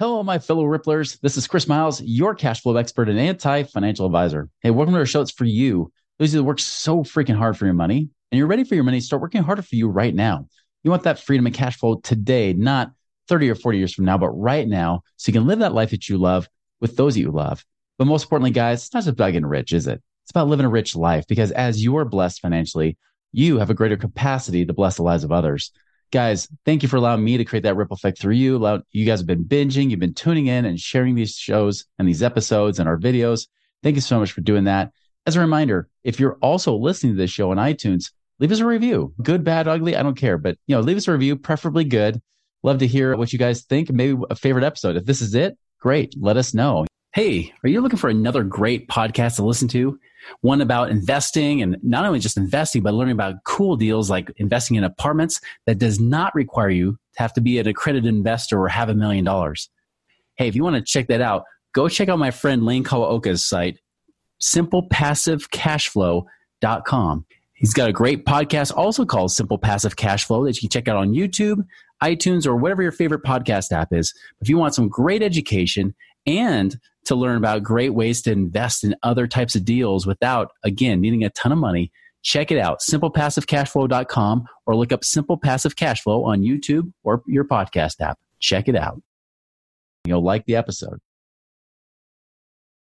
Hello, my fellow Ripplers. This is Chris Miles, your cash flow expert and anti financial advisor. Hey, welcome to our show. It's for you. Those who work so freaking hard for your money and you're ready for your money, start working harder for you right now. You want that freedom and cash flow today, not 30 or 40 years from now, but right now, so you can live that life that you love with those that you love. But most importantly, guys, it's not just about getting rich, is it? It's about living a rich life because as you are blessed financially, you have a greater capacity to bless the lives of others guys, thank you for allowing me to create that ripple effect through you. You guys have been binging, you've been tuning in and sharing these shows and these episodes and our videos. Thank you so much for doing that. As a reminder, if you're also listening to this show on iTunes, leave us a review. Good, bad, ugly, I don't care, but you know, leave us a review, preferably good. Love to hear what you guys think. Maybe a favorite episode. If this is it, great. Let us know. Hey, are you looking for another great podcast to listen to? One about investing and not only just investing, but learning about cool deals like investing in apartments that does not require you to have to be an accredited investor or have a million dollars. Hey, if you want to check that out, go check out my friend Lane Kawaoka's site, simplepassivecashflow.com. He's got a great podcast also called Simple Passive Cash Flow that you can check out on YouTube, iTunes, or whatever your favorite podcast app is. If you want some great education and to learn about great ways to invest in other types of deals without, again, needing a ton of money, check it out, simplepassivecashflow.com or look up Simple Passive Cash Flow on YouTube or your podcast app. Check it out. You'll like the episode.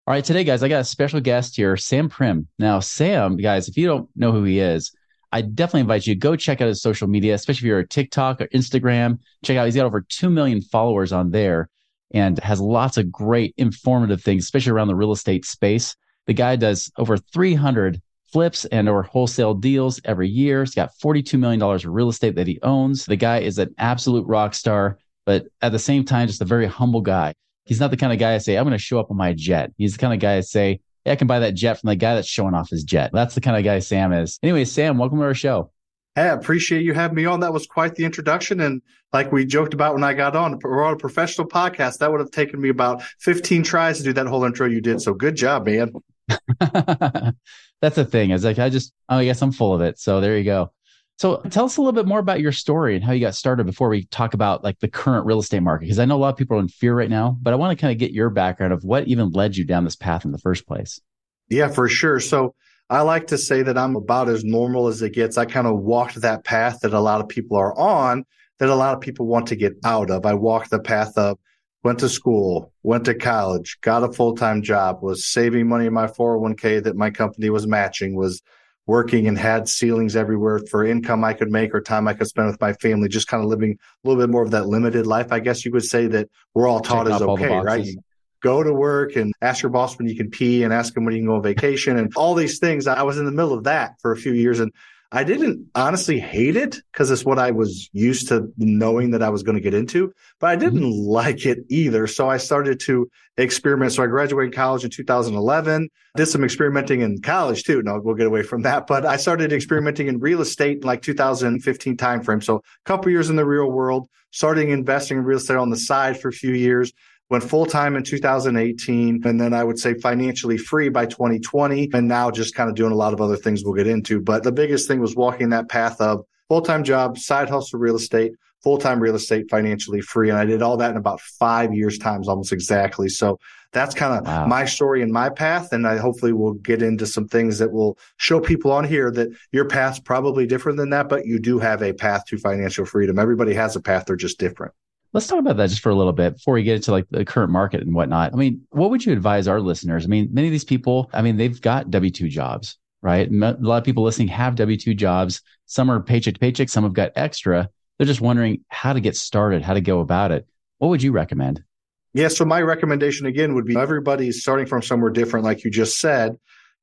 All right, today, guys, I got a special guest here, Sam Primm. Now, Sam, guys, if you don't know who he is, I definitely invite you to go check out his social media, especially if you're a TikTok or Instagram. Check out, he's got over 2 million followers on there and has lots of great informative things, especially around the real estate space. The guy does over 300 flips and or wholesale deals every year. He's got $42 million of real estate that he owns. The guy is an absolute rock star, but at the same time, just a very humble guy. He's not the kind of guy I say, I'm going to show up on my jet. He's the kind of guy I say, hey, I can buy that jet from the guy that's showing off his jet. That's the kind of guy Sam is. Anyway, Sam, welcome to our show. Hey, I appreciate you having me on. That was quite the introduction. And like we joked about when I got on, we're on a professional podcast. That would have taken me about 15 tries to do that whole intro you did. So good job, man. That's the thing. Is like I just oh, I guess I'm full of it. So there you go. So tell us a little bit more about your story and how you got started before we talk about like the current real estate market. Because I know a lot of people are in fear right now, but I want to kind of get your background of what even led you down this path in the first place. Yeah, for sure. So I like to say that I'm about as normal as it gets. I kind of walked that path that a lot of people are on, that a lot of people want to get out of. I walked the path of went to school, went to college, got a full time job, was saving money in my 401k that my company was matching, was working and had ceilings everywhere for income I could make or time I could spend with my family, just kind of living a little bit more of that limited life, I guess you would say that we're all taught is okay, right? Go to work and ask your boss when you can pee and ask him when you can go on vacation and all these things. I was in the middle of that for a few years and I didn't honestly hate it because it's what I was used to knowing that I was going to get into, but I didn't mm-hmm. like it either. So I started to experiment. So I graduated college in 2011, did some experimenting in college too. No, we'll get away from that, but I started experimenting in real estate in like 2015 timeframe. So a couple years in the real world, starting investing in real estate on the side for a few years went full time in 2018 and then I would say financially free by 2020 and now just kind of doing a lot of other things we'll get into. But the biggest thing was walking that path of full time job, side hustle real estate, full time real estate, financially free. And I did all that in about five years times almost exactly. So that's kind of wow. my story and my path. And I hopefully will get into some things that will show people on here that your path's probably different than that, but you do have a path to financial freedom. Everybody has a path. They're just different. Let's talk about that just for a little bit before we get into like the current market and whatnot. I mean, what would you advise our listeners? I mean, many of these people, I mean, they've got W 2 jobs, right? A lot of people listening have W 2 jobs. Some are paycheck to paycheck, some have got extra. They're just wondering how to get started, how to go about it. What would you recommend? Yeah. So my recommendation again would be everybody's starting from somewhere different, like you just said.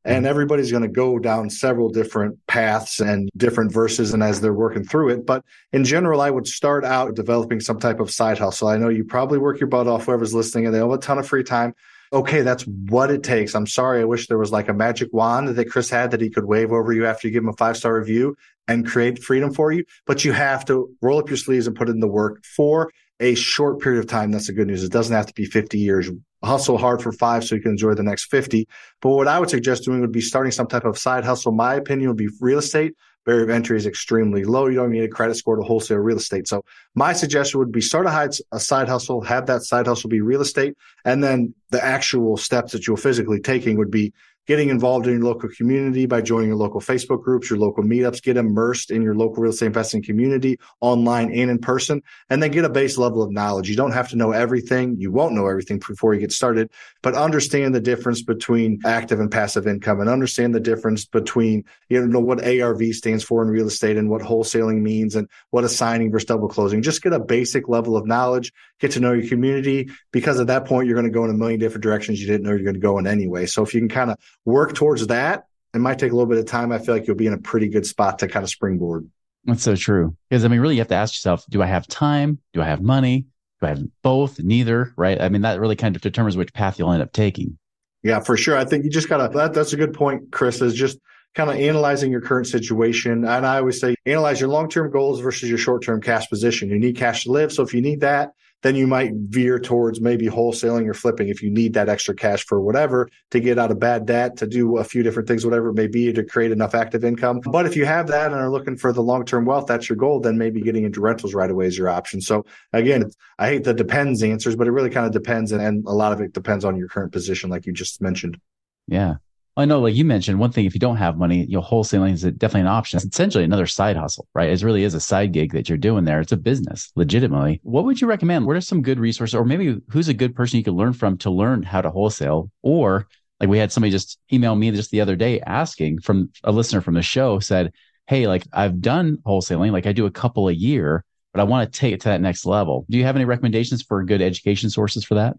And mm-hmm. everybody's going to go down several different paths and different verses and as they're working through it. But in general i would start out developing some type of side hustle. I know you probably work your butt off whoever's listening and they have a ton of free time. Okay that's what it takes. I'm sorry i wish there was like a magic wand that chris had that he could wave over you after you give him a five star review and create freedom for you. But you have to roll up your sleeves and put in the work for a short period of time that's the good news it doesn't have to be 50 years hustle hard for five so you can enjoy the next 50. But what I would suggest doing would be starting some type of side hustle. My opinion would be real estate. Barrier of entry is extremely low. You don't need a credit score to wholesale real estate. So my suggestion would be start a, a side hustle, have that side hustle be real estate. And then the actual steps that you're physically taking would be getting involved in your local community by joining your local Facebook groups, your local meetups, get immersed in your local real estate investing community online and in person, and then get a base level of knowledge. You don't have to know everything. You won't know everything before you get started, but understand the difference between active and passive income and understand the difference between, you know, what ARV stands for in real estate and what wholesaling means and what assigning versus double closing. Just get a basic level of knowledge, get to know your community, because at that point, you're going to go in a million different directions you didn't know you're going to go in anyway. So if you can kind of work towards that. It might take a little bit of time. I feel like you'll be in a pretty good spot to kind of springboard. That's so true. Because I mean, really, you have to ask yourself: Do I have time? Do I have money? Do I have both? Neither, right? I mean, that really kind of determines which path you'll end up taking. Yeah, for sure. I think you just gotta. That, that's a good point, Chris. Is just kind of analyzing your current situation. And I always say, analyze your long term goals versus your short term cash position. You need cash to live. So if you need that, then you might veer towards maybe wholesaling or flipping if you need that extra cash for whatever to get out of bad debt, to do a few different things, whatever it may be, to create enough active income. But if you have that and are looking for the long term wealth, that's your goal, then maybe getting into rentals right away is your option. So again, I hate the depends answers, but it really kind of depends. And, and a lot of it depends on your current position, like you just mentioned. Yeah. I know, like you mentioned, one thing if you don't have money, you know, wholesaling is definitely an option. It's essentially another side hustle, right? It really is a side gig that you're doing there. It's a business, legitimately. What would you recommend? What are some good resources, or maybe who's a good person you could learn from to learn how to wholesale? Or like we had somebody just email me just the other day asking from a listener from the show said, Hey, like I've done wholesaling, like I do a couple a year, but I want to take it to that next level. Do you have any recommendations for good education sources for that?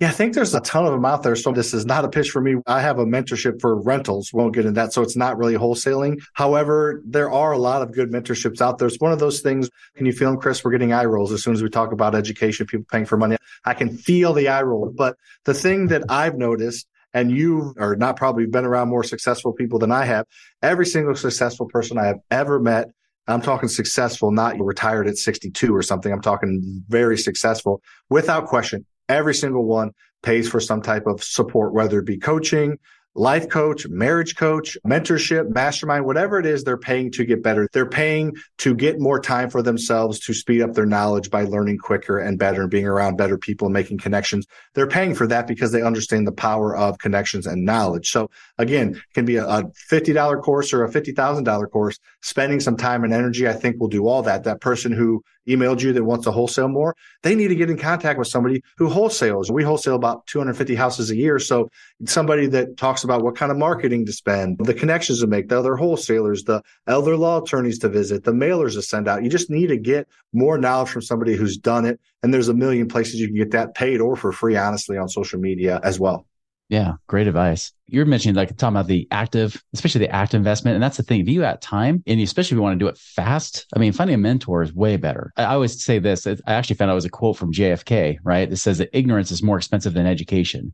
Yeah, I think there's a ton of them out there. So this is not a pitch for me. I have a mentorship for rentals. Won't get into that. So it's not really wholesaling. However, there are a lot of good mentorships out there. It's one of those things. Can you feel them, Chris? We're getting eye rolls as soon as we talk about education, people paying for money. I can feel the eye roll. But the thing that I've noticed and you are not probably been around more successful people than I have. Every single successful person I have ever met I'm talking successful, not retired at 62 or something. I'm talking very successful without question. Every single one pays for some type of support, whether it be coaching, life coach, marriage coach, mentorship, mastermind, whatever it is they're paying to get better. They're paying to get more time for themselves to speed up their knowledge by learning quicker and better and being around better people and making connections. They're paying for that because they understand the power of connections and knowledge. So again, it can be a, $50 course or a $50,000 course. Spending some time and energy, I think will do all that. That person who emailed you that wants to wholesale more, they need to get in contact with somebody who wholesales. We wholesale about 250 houses a year. So somebody that talks about what kind of marketing to spend, the connections to make, the other wholesalers, the elder law attorneys to visit, the mailers to send out. You just need to get more knowledge from somebody who's done it. And there's a million places you can get that paid or for free, honestly, on social media as well. Yeah, great advice. You're mentioning like talking about the active, especially the active investment. And that's the thing. If you have time and especially if you want to do it fast, I mean, finding a mentor is way better. I always say this. I actually found out it was a quote from JFK, right? It says that ignorance is more expensive than education.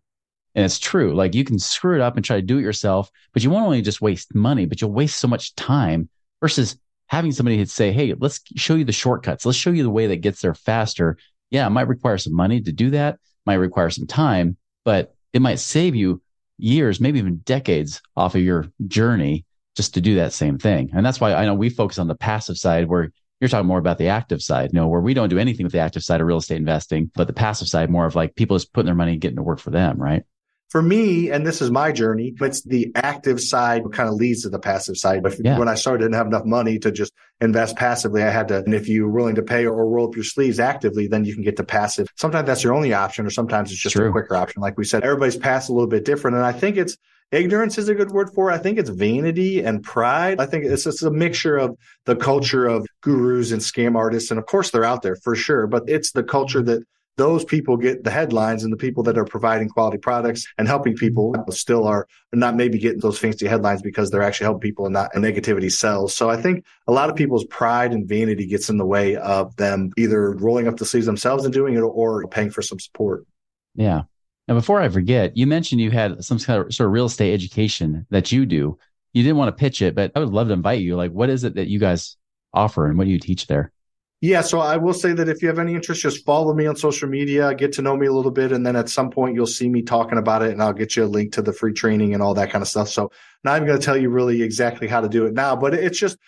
And it's true. Like you can screw it up and try to do it yourself, but you won't only just waste money, but you'll waste so much time versus having somebody to say, Hey, let's show you the shortcuts. Let's show you the way that gets there faster. Yeah, it might require some money to do that, might require some time, but it might save you years, maybe even decades off of your journey just to do that same thing. And that's why I know we focus on the passive side where you're talking more about the active side, you know, where we don't do anything with the active side of real estate investing, but the passive side more of like people just putting their money and getting to work for them, right? For me, and this is my journey, it's the active side kind of leads to the passive side. But yeah. when I started, I didn't have enough money to just invest passively. I had to, and if you're willing to pay or roll up your sleeves actively, then you can get to passive. Sometimes that's your only option, or sometimes it's just True. a quicker option. Like we said, everybody's path a little bit different. And I think it's, ignorance is a good word for it. I think it's vanity and pride. I think it's just a mixture of the culture of gurus and scam artists. And of course, they're out there for sure, but it's the culture that those people get the headlines and the people that are providing quality products and helping people still are not maybe getting those fancy headlines because they're actually helping people and not and negativity sells. So I think a lot of people's pride and vanity gets in the way of them either rolling up the sleeves themselves and doing it or paying for some support. Yeah. Now, before I forget, you mentioned you had some kind of sort of real estate education that you do. You didn't want to pitch it, but I would love to invite you. Like, what is it that you guys offer and what do you teach there? Yeah, so I will say that if you have any interest, just follow me on social media, get to know me a little bit, and then at some point you'll see me talking about it, and I'll get you a link to the free training and all that kind of stuff. So not even going to tell you really exactly how to do it now, but it's just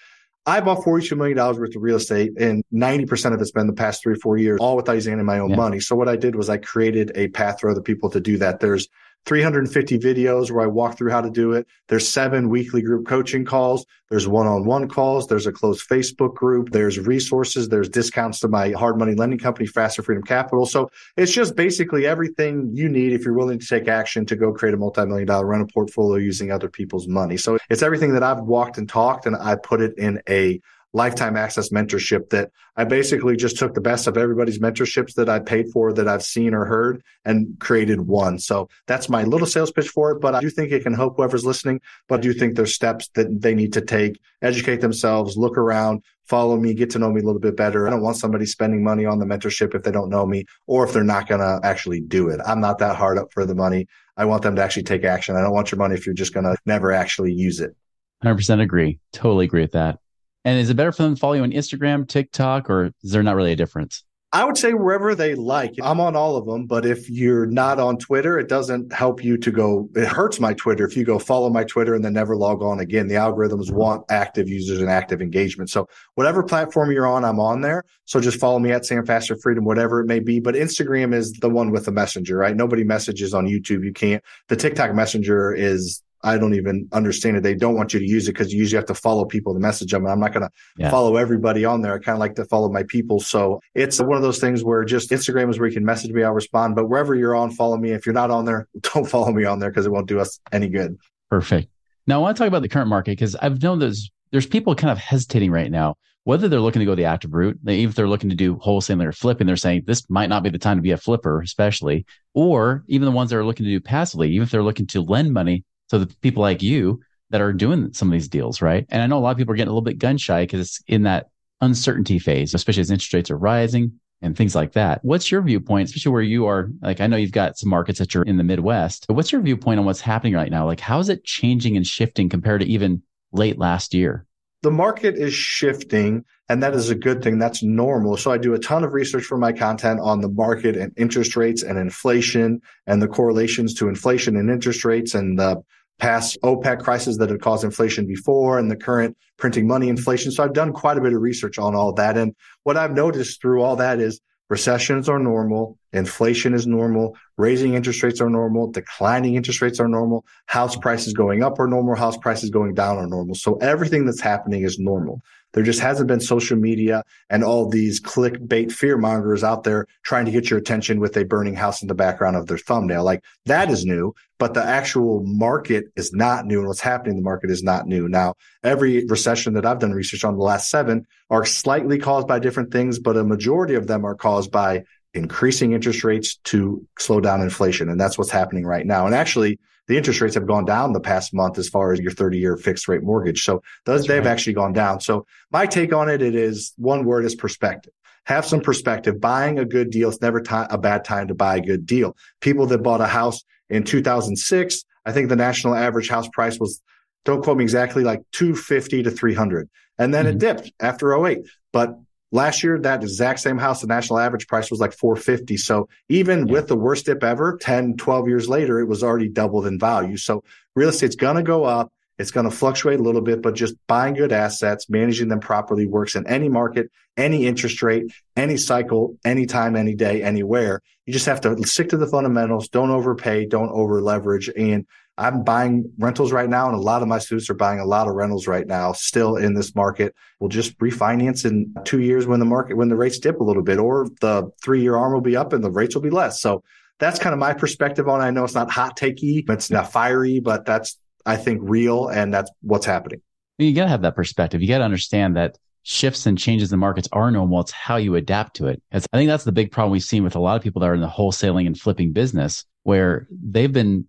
I bought $42 million worth of real estate and 90% of it's been the past three or four years, all without using any of my own yeah. money. So what I did was I created a path for other people to do that. There's 350 videos where I walk through how to do it. There's seven weekly group coaching calls. There's one-on-one calls. There's a closed Facebook group. There's resources. There's discounts to my hard money lending company, Faster Freedom Capital. So it's just basically everything you need if you're willing to take action to go create a multi-million dollar rental portfolio using other people's money. So it's everything that I've walked and talked and I put it in a lifetime access mentorship that I basically just took the best of everybody's mentorships that I paid for that I've seen or heard and created one. So that's my little sales pitch for it. But I do think it can help whoever's listening. But I do think there's steps that they need to take, educate themselves, look around, follow me, get to know me a little bit better. I don't want somebody spending money on the mentorship if they don't know me or if they're not going to actually do it. I'm not that hard up for the money. I want them to actually take action. I don't want your money if you're just going to never actually use it. 100% agree. Totally agree with that. And is it better for them to follow you on Instagram, TikTok, or is there not really a difference? I would say wherever they like. I'm on all of them, but if you're not on Twitter, it doesn't help you to go. It hurts my Twitter if you go follow my Twitter and then never log on again. The algorithms want active users and active engagement. So whatever platform you're on, I'm on there. So just follow me at Sam Faster Freedom, whatever it may be. But Instagram is the one with the messenger, right? Nobody messages on YouTube. You can't. The TikTok messenger is I don't even understand it. They don't want you to use it because you usually have to follow people to message them. And I'm not going to yeah. follow everybody on there. I kind of like to follow my people. So it's one of those things where just Instagram is where you can message me. I'll respond. But wherever you're on, follow me. If you're not on there, don't follow me on there because it won't do us any good. Perfect. Now I want to talk about the current market because I've known there's there's people kind of hesitating right now whether they're looking to go the active route, even if they're looking to do wholesaling or flipping, they're saying this might not be the time to be a flipper, especially, or even the ones that are looking to do passively, even if they're looking to lend money so the people like you that are doing some of these deals, right? And I know a lot of people are getting a little bit gun shy because it's in that uncertainty phase, especially as interest rates are rising and things like that. What's your viewpoint, especially where you are? Like, I know you've got some markets that you're in the Midwest. But what's your viewpoint on what's happening right now? Like, how is it changing and shifting compared to even late last year? The market is shifting, and that is a good thing. That's normal. So I do a ton of research for my content on the market and interest rates and inflation and the correlations to inflation and interest rates and the past OPEC crisis that had caused inflation before and the current printing money inflation. So I've done quite a bit of research on all that. And what I've noticed through all that is recessions are normal. Inflation is normal. Raising interest rates are normal. Declining interest rates are normal. House prices going up are normal. House prices going down are normal. So everything that's happening is normal. There just hasn't been social media and all these clickbait fear mongers out there trying to get your attention with a burning house in the background of their thumbnail. Like that is new, but the actual market is not new. And what's happening in the market is not new. Now, every recession that I've done research on the last seven are slightly caused by different things, but a majority of them are caused by increasing interest rates to slow down inflation. And that's what's happening right now. And actually, the interest rates have gone down the past month as far as your 30 year fixed rate mortgage. So those, they've right. actually gone down. So my take on it, it is one word is perspective. Have some perspective. Buying a good deal, it's never a bad time to buy a good deal. People that bought a house in 2006, I think the national average house price was, don't quote me exactly, like 250 to 300. And then mm-hmm. it dipped after 08. But Last year, that exact same house, the national average price was like 450. So even yeah. with the worst dip ever, 10, 12 years later, it was already doubled in value. So real estate's going to go up. It's going to fluctuate a little bit, but just buying good assets, managing them properly works in any market, any interest rate, any cycle, anytime, any day, anywhere. You just have to stick to the fundamentals. Don't overpay. Don't over leverage. And I'm buying rentals right now, and a lot of my students are buying a lot of rentals right now, still in this market. We'll just refinance in two years when the market, when the rates dip a little bit, or the three year arm will be up and the rates will be less. So that's kind of my perspective on it. I know it's not hot takey, it's not fiery, but that's, I think, real, and that's what's happening. You got to have that perspective. You got to understand that shifts and changes in markets are normal. It's how you adapt to it. It's, I think that's the big problem we've seen with a lot of people that are in the wholesaling and flipping business, where they've been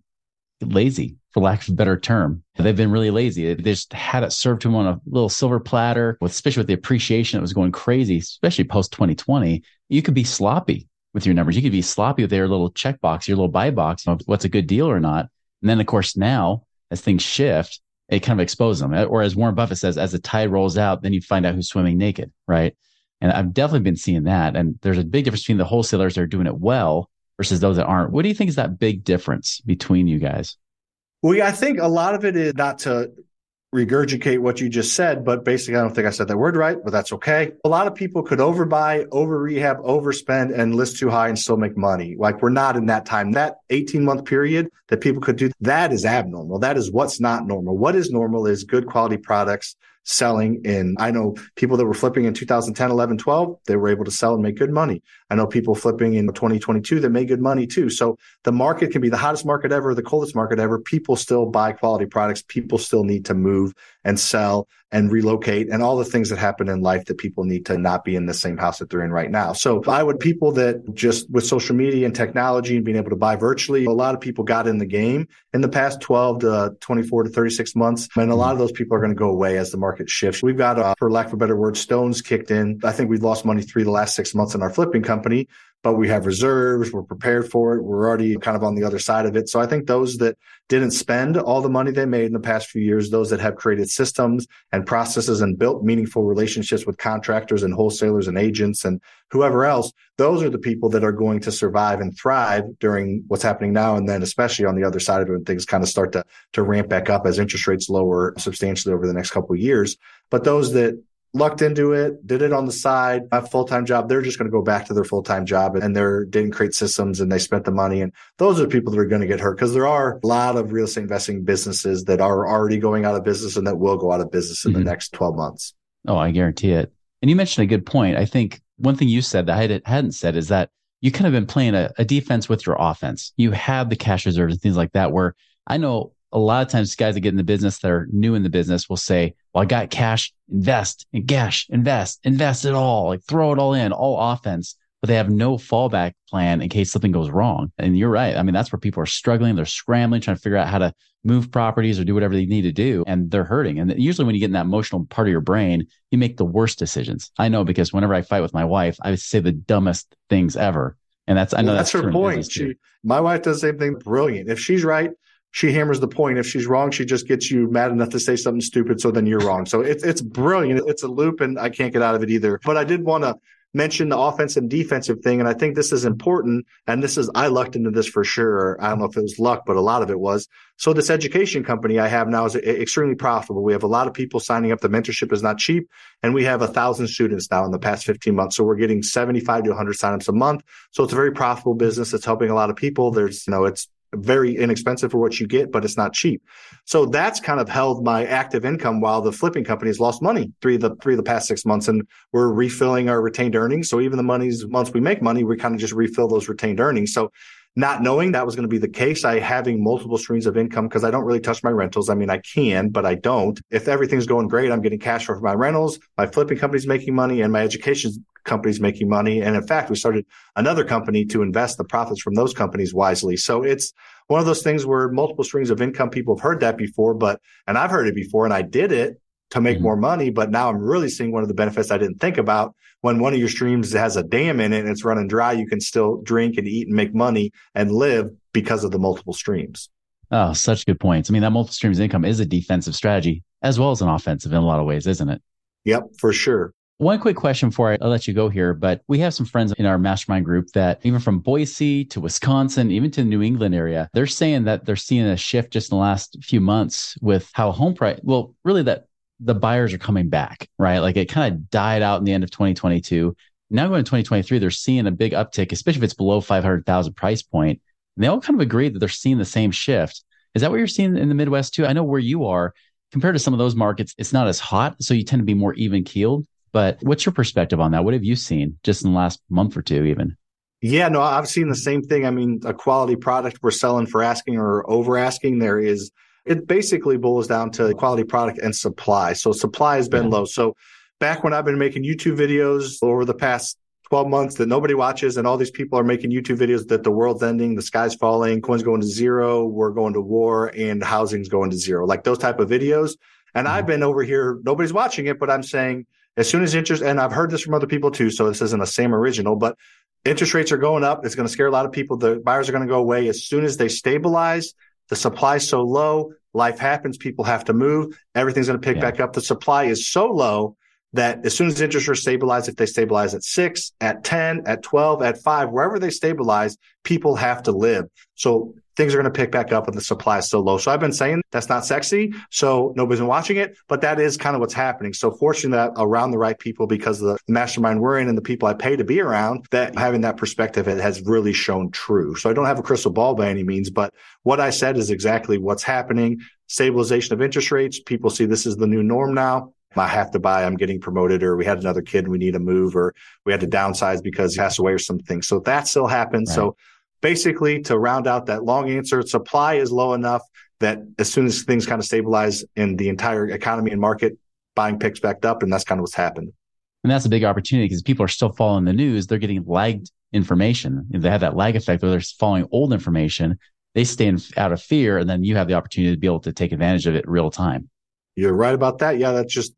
lazy, for lack of a better term. They've been really lazy. They just had it served to them on a little silver platter, with, especially with the appreciation that was going crazy, especially post 2020. You could be sloppy with your numbers. You could be sloppy with your little checkbox, your little buy box, what's a good deal or not. And then, of course, now as things shift, it kind of exposes them. Or as Warren Buffett says, as the tide rolls out, then you find out who's swimming naked, right? And I've definitely been seeing that. And there's a big difference between the wholesalers that are doing it well versus those that aren't. What do you think is that big difference between you guys? Well, I think a lot of it is not to regurgitate what you just said, but basically, I don't think I said that word right, but that's okay. A lot of people could overbuy, over rehab, overspend, and list too high and still make money. Like we're not in that time. That 18 month period that people could do, that is abnormal. That is what's not normal. What is normal is good quality products selling in. I know people that were flipping in 2010, 11, 12, they were able to sell and make good money. I know people flipping in 2022 that made good money too. So the market can be the hottest market ever, the coldest market ever. People still buy quality products. People still need to move and sell and relocate and all the things that happen in life that people need to not be in the same house that they're in right now. So I would people that just with social media and technology and being able to buy virtually, a lot of people got in the game in the past 12 to 24 to 36 months. And a lot of those people are going to go away as the market shifts. We've got, uh, for lack of a better word, stones kicked in. I think we've lost money three the last six months in our flipping company but we have reserves. We're prepared for it. We're already kind of on the other side of it. So I think those that didn't spend all the money they made in the past few years, those that have created systems and processes and built meaningful relationships with contractors and wholesalers and agents and whoever else, those are the people that are going to survive and thrive during what's happening now. And then especially on the other side of it, when things kind of start to, to ramp back up as interest rates lower substantially over the next couple of years. But those that lucked into it, did it on the side, a full time job. They're just going to go back to their full time job and they're didn't create systems and they spent the money. And those are people that are going to get hurt because there are a lot of real estate investing businesses that are already going out of business and that will go out of business in mm-hmm. the next 12 months. Oh, I guarantee it. And you mentioned a good point. I think one thing you said that I hadn't said is that you kind of been playing a, a defense with your offense. You have the cash reserves and things like that where I know a lot of times guys that get in the business that are new in the business will say, well, I got cash, invest and cash, invest, invest it all, like throw it all in, all offense, but they have no fallback plan in case something goes wrong. And you're right. I mean, that's where people are struggling. They're scrambling, trying to figure out how to move properties or do whatever they need to do. And they're hurting. And usually when you get in that emotional part of your brain, you make the worst decisions. I know because whenever I fight with my wife, I say the dumbest things ever. And that's, I know well, that's, that's her point. She, my wife does the same thing. Brilliant. If she's right, she hammers the point. If she's wrong, she just gets you mad enough to say something stupid. So then you're wrong. So it's, it's brilliant. It's a loop and I can't get out of it either. But I did want to mention the offensive and defensive thing. And I think this is important. And this is, I lucked into this for sure. I don't know if it was luck, but a lot of it was. So this education company I have now is eh, extremely profitable. We have a lot of people signing up. The mentorship is not cheap. And we have a thousand students now in the past 15 months. So we're getting 75 to 100 signups a month. So it's a very profitable business. It's helping a lot of people. There's, you know, it's very inexpensive for what you get, but it's not cheap. So that's kind of held my active income while the flipping companies lost money three of the three of the past six months, and we're refilling our retained earnings. So even the monies once we make money, we kind of just refill those retained earnings. So not knowing that was going to be the case, I having multiple streams of income because I don't really touch my rentals. I mean, I can, but I don't. If everything's going great, I'm getting cash flow for my rentals, my flipping company's making money, and my education company's making money. And in fact, we started another company to invest the profits from those companies wisely. So it's one of those things where multiple streams of income, people have heard that before, but, and I've heard it before and I did it to make mm-hmm. more money. But now I'm really seeing one of the benefits I didn't think about. When one of your streams has a dam in it and it's running dry, you can still drink and eat and make money and live because of the multiple streams. Oh, such good points. I mean, that multiple streams income is a defensive strategy as well as an offensive in a lot of ways, isn't it? Yep, for sure. One quick question before I let you go here, but we have some friends in our mastermind group that even from Boise to Wisconsin, even to the New England area, they're saying that they're seeing a shift just in the last few months with how home price, well, really that the buyers are coming back, right? Like it kind of died out in the end of 2022. Now going to 2023, they're seeing a big uptick, especially if it's below 500,000 price point. And they all kind of agree that they're seeing the same shift. Is that what you're seeing in the Midwest too? I know where you are compared to some of those markets, it's not as hot. So you tend to be more even keeled. But what's your perspective on that? What have you seen just in the last month or two, even? Yeah, no, I've seen the same thing. I mean, a quality product we're selling for asking or over asking, there is, it basically boils down to quality product and supply. So supply has been yeah. low. So back when I've been making YouTube videos over the past 12 months that nobody watches and all these people are making YouTube videos that the world's ending, the sky's falling, coin's going to zero, we're going to war and housing's going to zero, like those type of videos. And mm-hmm. I've been over here, nobody's watching it, but I'm saying as soon as interest, and I've heard this from other people too, so this isn't the same original, but interest rates are going up. It's going to scare a lot of people. The buyers are going to go away as soon as they stabilize. The supply's so low, life happens, people have to move, everything's going to pick yeah. back up. The supply is so low that as soon as interest rates stabilize, if they stabilize at six, at 10, at 12, at five, wherever they stabilize, people have to live. So things are going to pick back up and the supply is still low. So I've been saying that's not sexy. So nobody's been watching it, but that is kind of what's happening. So fortunately that around the right people because of the mastermind we're in and the people I pay to be around that having that perspective, it has really shown true. So I don't have a crystal ball by any means, but what I said is exactly what's happening. Stabilization of interest rates. People see this is the new norm now. I have to buy, I'm getting promoted, or we had another kid and we need to move, or we had to downsize because he passed away or something. So that still happens. Right. So basically to round out that long answer, supply is low enough that as soon as things kind of stabilize in the entire economy and market, buying picks back up. And that's kind of what's happened. And that's a big opportunity because people are still following the news. They're getting lagged information. They have that lag effect where they're following old information. They stay in, out of fear. And then you have the opportunity to be able to take advantage of it real time. You're right about that. Yeah. That's just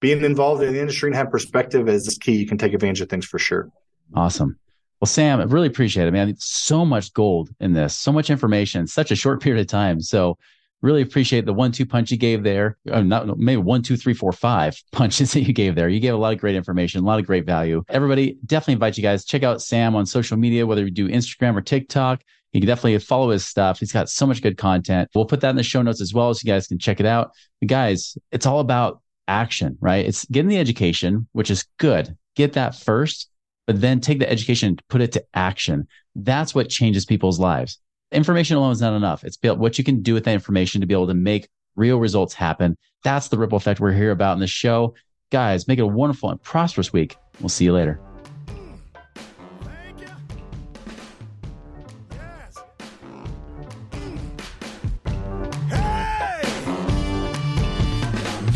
being involved in the industry and have perspective is key. You can take advantage of things for sure. Awesome. Well, Sam, I really appreciate it, man. So much gold in this, so much information, such a short period of time. So really appreciate the one two punch you gave there. Oh, not maybe one, two, three, four, five punches that you gave there. You gave a lot of great information, a lot of great value. Everybody, definitely invite you guys check out Sam on social media, whether you do Instagram or TikTok. You can definitely follow his stuff. He's got so much good content. We'll put that in the show notes as well, so you guys can check it out. But guys, it's all about action, right? It's getting the education, which is good. Get that first but then take the education, and put it to action. That's what changes people's lives. Information alone is not enough. It's what you can do with that information to be able to make real results happen. That's the ripple effect we're here about in the show. Guys, make it a wonderful and prosperous week. We'll see you later.